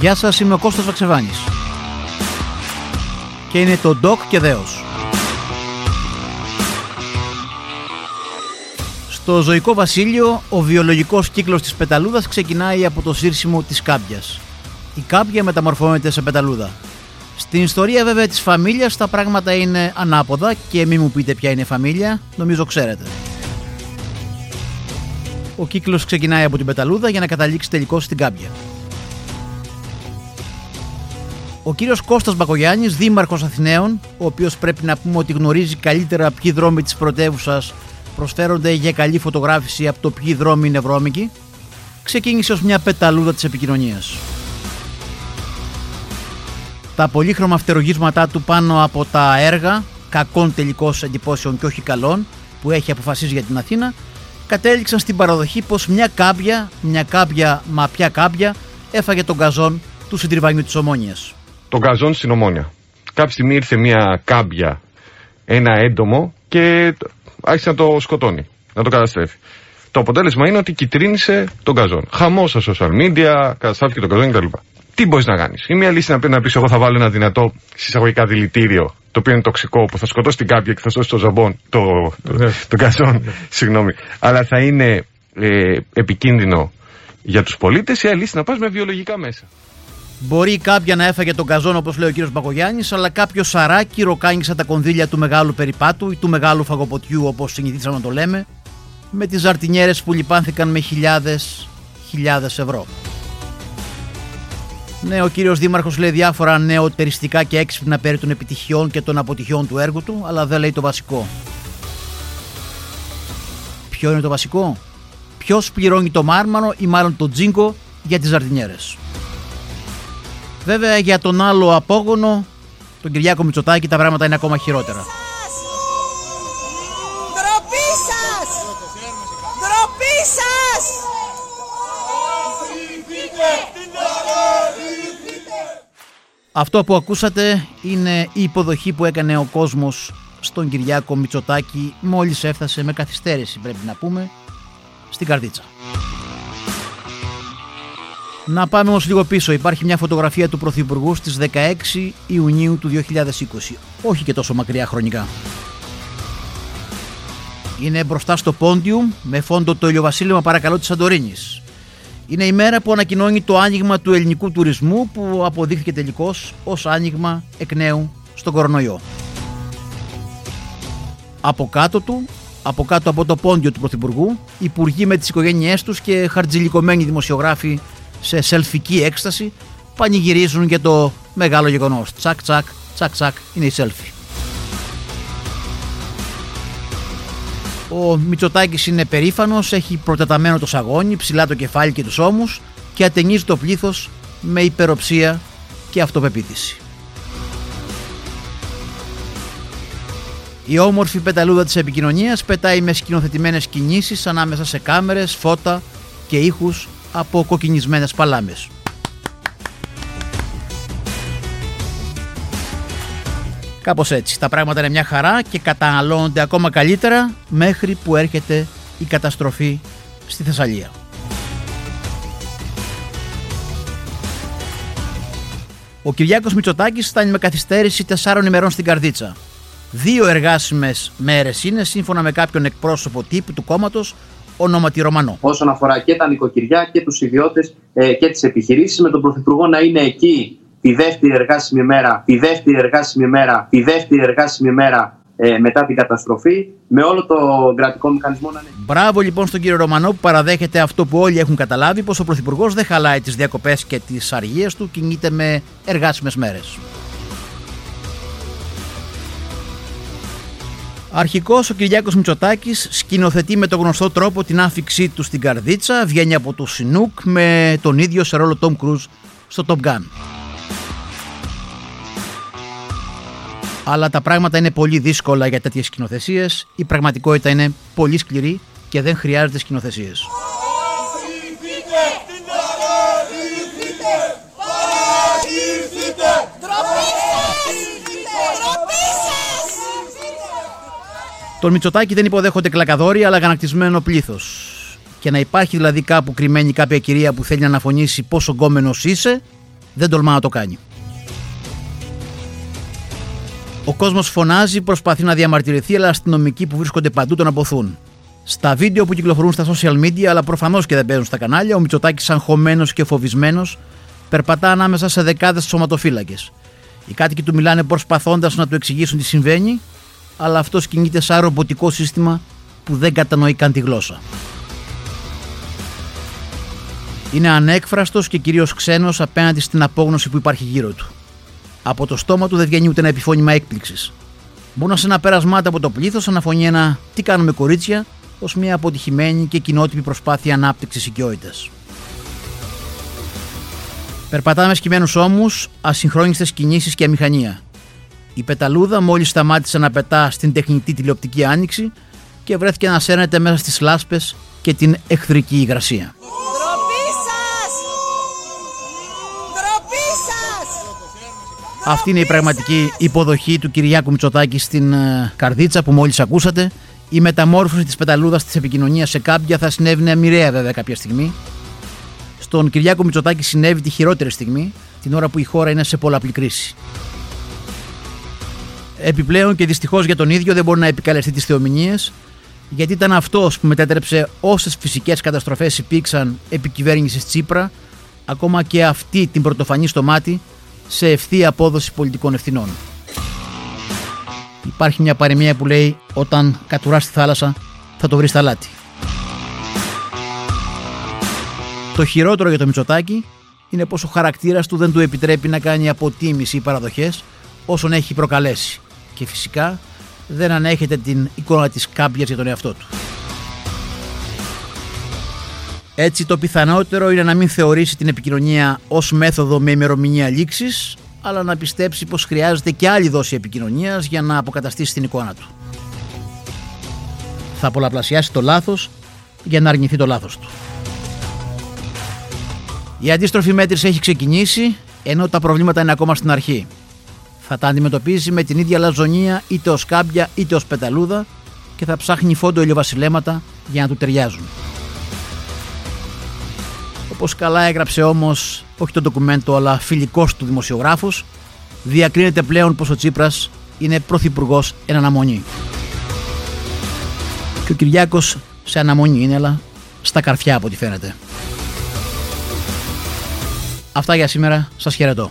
Γεια σας, είμαι ο Κώστας Βαξεβάνης. Και είναι το Doc και Δέος. Στο ζωικό βασίλειο, ο βιολογικός κύκλος της πεταλούδας ξεκινάει από το σύρσιμο της κάμπιας. Η κάμπια μεταμορφώνεται σε πεταλούδα. Στην ιστορία βέβαια της φαμίλιας τα πράγματα είναι ανάποδα και μην μου πείτε ποια είναι η φαμίλια, νομίζω ξέρετε. Ο κύκλος ξεκινάει από την πεταλούδα για να καταλήξει τελικώς στην κάμπια. Ο κύριος Κώστας Μπακογιάννης, δήμαρχος Αθηναίων, ο οποίος πρέπει να πούμε ότι γνωρίζει καλύτερα ποιοι δρόμοι της πρωτεύουσας προσφέρονται για καλή φωτογράφηση από το ποιοι δρόμοι είναι βρώμικοι, ξεκίνησε ως μια πεταλούδα της επικοινωνίας. Τα πολύχρωμα φτερογίσματά του πάνω από τα έργα, κακών τελικώς εντυπώσεων και όχι καλών, που έχει αποφασίσει για την Αθήνα, κατέληξαν στην παραδοχή πως μια κάμπια, μια κάμπια μα πια κάμπια, έφαγε τον καζόν του συντριβανιού της Ομόνιας. Τον καζόν στην Ομόνια. Κάποια στιγμή ήρθε μια κάμπια, ένα έντομο και άρχισε να το σκοτώνει, να το καταστρέφει. Το αποτέλεσμα είναι ότι κυτρίνησε τον καζόν. Χαμός στα social media, καταστράφηκε τον καζόν κτλ. Τι μπορείς να κάνεις; Η μία λύση να πει να πεις: Εγώ θα βάλω ένα δυνατό συσσαγωγικά δηλητήριο, το οποίο είναι τοξικό, που θα σκοτώσει την κάμπια και θα σώσει το ζαμπόν, το, το, ναι. τον καζόν, συγγνώμη. Αλλά θα είναι ε, επικίνδυνο για τους πολίτες. Η άλλη λύση να πας με βιολογικά μέσα. Μπορεί κάποια να έφαγε τον καζόν, όπως λέει ο κύριος Μπακογιάννης, αλλά κάποιο σαράκι ροκάνισε τα κονδύλια του μεγάλου περιπάτου ή του μεγάλου φαγοποτιού, όπως συνηθίσαμε να το λέμε, με τις ζαρτινιέρες που λιπάνθηκαν με χιλιάδες χιλιάδες ευρώ. Ναι, ο κύριος Δήμαρχος λέει διάφορα νεοτεριστικά και έξυπνα περί των επιτυχιών και των αποτυχιών του έργου του, αλλά δεν λέει το βασικό. Ποιο είναι το βασικό, Ποιος πληρώνει το μάρμαρο ή μάλλον το τζίνκο για τις ζαρτινιέρες; Βέβαια για τον άλλο απόγονο, τον Κυριάκο Μητσοτάκη, τα πράγματα είναι ακόμα χειρότερα. Ντροπή σας! Ντροπή σας! Αυτό που ακούσατε είναι η υποδοχή που έκανε ο κόσμος στον Κυριάκο Μητσοτάκη μόλις έφτασε με καθυστέρηση πρέπει να πούμε στην Καρδίτσα. Να πάμε όμως λίγο πίσω. Υπάρχει μια φωτογραφία του Πρωθυπουργού στις 16 Ιουνίου του 2020. Όχι και τόσο μακριά χρονικά. Είναι μπροστά στο Πόντιουμ με φόντο το ηλιοβασίλεμα παρακαλώ της Σαντορίνης. Είναι η μέρα που ανακοινώνει το άνοιγμα του ελληνικού τουρισμού που αποδείχθηκε τελικώς ως άνοιγμα εκ νέου στον κορονοϊό. Από κάτω του, από κάτω από το πόντιο του Πρωθυπουργού, υπουργοί με τις οικογένειές τους και χαρτζηλικωμένοι δημοσιογράφοι σε σελφική έκσταση πανηγυρίζουν για το μεγάλο γεγονός. Τσακ τσακ, τσακ τσακ είναι η σέλφι. Ο Μητσοτάκης είναι περήφανος, έχει προτεταμένο το σαγόνι, ψηλά το κεφάλι και τους ώμους και ατενίζει το πλήθος με υπεροψία και αυτοπεποίθηση. Η όμορφη πεταλούδα της επικοινωνίας πετάει με σκηνοθετημένες κινήσεις ανάμεσα σε κάμερες, φώτα και ήχους από κοκκινισμένες παλάμες. Κάπως έτσι. Τα πράγματα είναι μια χαρά και καταναλώνονται ακόμα καλύτερα μέχρι που έρχεται η καταστροφή στη Θεσσαλία. Ο Κυριάκος Μητσοτάκης φτάνει με καθυστέρηση τεσσάρων ημερών στην Καρδίτσα. Δύο εργάσιμες μέρες είναι σύμφωνα με κάποιον εκπρόσωπο τύπου του κόμματος ονόματι Ρωμανό. Όσον αφορά και τα νοικοκυριά και τους ιδιώτες ε, και τις επιχειρήσεις με τον Πρωθυπουργό να είναι εκεί τη δεύτερη εργάσιμη μέρα, τη δεύτερη εργάσιμη μέρα, τη δεύτερη εργάσιμη μέρα ε, μετά την καταστροφή, με όλο το κρατικό μηχανισμό να είναι. Μπράβο λοιπόν στον κύριο Ρωμανό που παραδέχεται αυτό που όλοι έχουν καταλάβει, πως ο Πρωθυπουργός δεν χαλάει τις διακοπές και τις αργίες του, κινείται με εργάσιμες μέρες. Αρχικός ο Κυριάκος Μητσοτάκης σκηνοθετεί με τον γνωστό τρόπο την άφηξή του στην καρδίτσα, βγαίνει από το Σινούκ με τον ίδιο σε ρόλο Tom Cruise στο Top Gun. Αλλά τα πράγματα είναι πολύ δύσκολα για τέτοιες σκηνοθεσίες. Η πραγματικότητα είναι πολύ σκληρή και δεν χρειάζεται σκηνοθεσίες. Τον Μητσοτάκη δεν υποδέχονται κλακαδόροι, αλλά γανακτισμένο πλήθος. Και να υπάρχει δηλαδή κάπου κρυμμένη κάποια κυρία που θέλει να αναφωνήσει πόσο γκόμενος είσαι, δεν τολμά να το κάνει. Ο κόσμος φωνάζει, προσπαθεί να διαμαρτυρηθεί, αλλά αστυνομικοί που βρίσκονται παντού τον αποθούν. Στα βίντεο που κυκλοφορούν στα social media, αλλά προφανώς και δεν παίζουν στα κανάλια, ο Μητσοτάκης, αγχωμένο και φοβισμένος, περπατά ανάμεσα σε δεκάδες σωματοφύλακες. Οι κάτοικοι του μιλάνε προσπαθώντας να του εξηγήσουν τι συμβαίνει, αλλά αυτό κινείται σαν ρομποτικό σύστημα που δεν κατανοεί καν τη γλώσσα. Είναι ανέκφραστος και κυρίως ξένος απέναντι στην απόγνωση που υπάρχει γύρω του. Από το στόμα του δεν βγαίνει ούτε ένα επιφώνημα έκπληξης. Μόνο σε ένα πέρασμά από το πλήθος αναφωνεί ένα Τι κάνουμε κορίτσια ως μια αποτυχημένη και κοινότυπη προσπάθεια ανάπτυξης οικειότητας. Περπατάμε σκυμμένους ώμους, ασυγχρόνιστες κινήσεις και αμηχανία. Η πεταλούδα μόλις σταμάτησε να πετά στην τεχνητή τηλεοπτική άνοιξη και βρέθηκε να σέρνεται μέσα στις λάσπες και την εχθρική υγρασία. Ντροπή σας! Ντροπή σας! Αυτή είναι η πραγματική υποδοχή του Κυριάκου Μητσοτάκη στην ε, καρδίτσα που μόλις ακούσατε. Η μεταμόρφωση της πεταλούδας της επικοινωνίας σε κάποια θα συνέβαινε μοιραία βέβαια κάποια στιγμή. Στον Κυριάκο Μητσοτάκη συνέβη τη χειρότερη στιγμή, την ώρα που η χώρα είναι σε πολλαπλή κρίση. Επιπλέον και δυστυχώς για τον ίδιο δεν μπορεί να επικαλεστεί τις θεομηνίες, γιατί ήταν αυτός που μετέτρεψε όσες φυσικές καταστροφές υπήρξαν επί κυβέρνησης Τσίπρα, ακόμα και αυτή την πρωτοφανή στο μάτι, σε ευθεία απόδοση πολιτικών ευθυνών. Υπάρχει μια παροιμία που λέει όταν κατουράς τη θάλασσα θα το βρεις στα λάτι. Το χειρότερο για το Μητσοτάκη είναι πως ο χαρακτήρας του δεν του επιτρέπει να κάνει αποτίμηση ή παραδοχές όσων έχει προκαλέσει και φυσικά δεν ανέχεται την εικόνα της κάμπιας για τον εαυτό του. Έτσι το πιθανότερο είναι να μην θεωρήσει την επικοινωνία ως μέθοδο με ημερομηνία λήξης, αλλά να πιστέψει πως χρειάζεται και άλλη δόση επικοινωνίας για να αποκαταστήσει την εικόνα του. Θα πολλαπλασιάσει το λάθος για να αρνηθεί το λάθος του. Η αντίστροφη μέτρηση έχει ξεκινήσει, ενώ τα προβλήματα είναι ακόμα στην αρχή. Θα τα αντιμετωπίσει με την ίδια λαζονία είτε ως κάμπια είτε ως πεταλούδα και θα ψάχνει φόντο ηλιοβασιλέματα για να του ταιριάζουν. Όπως καλά έγραψε όμως, όχι το ντοκουμέντο αλλά φιλικός του δημοσιογράφος, διακρίνεται πλέον πως ο Τσίπρας είναι πρωθυπουργός εν αναμονή. Και ο Κυριάκος σε αναμονή είναι, αλλά στα καρφιά από ό,τι φαίνεται. Αυτά για σήμερα. Σας χαιρετώ.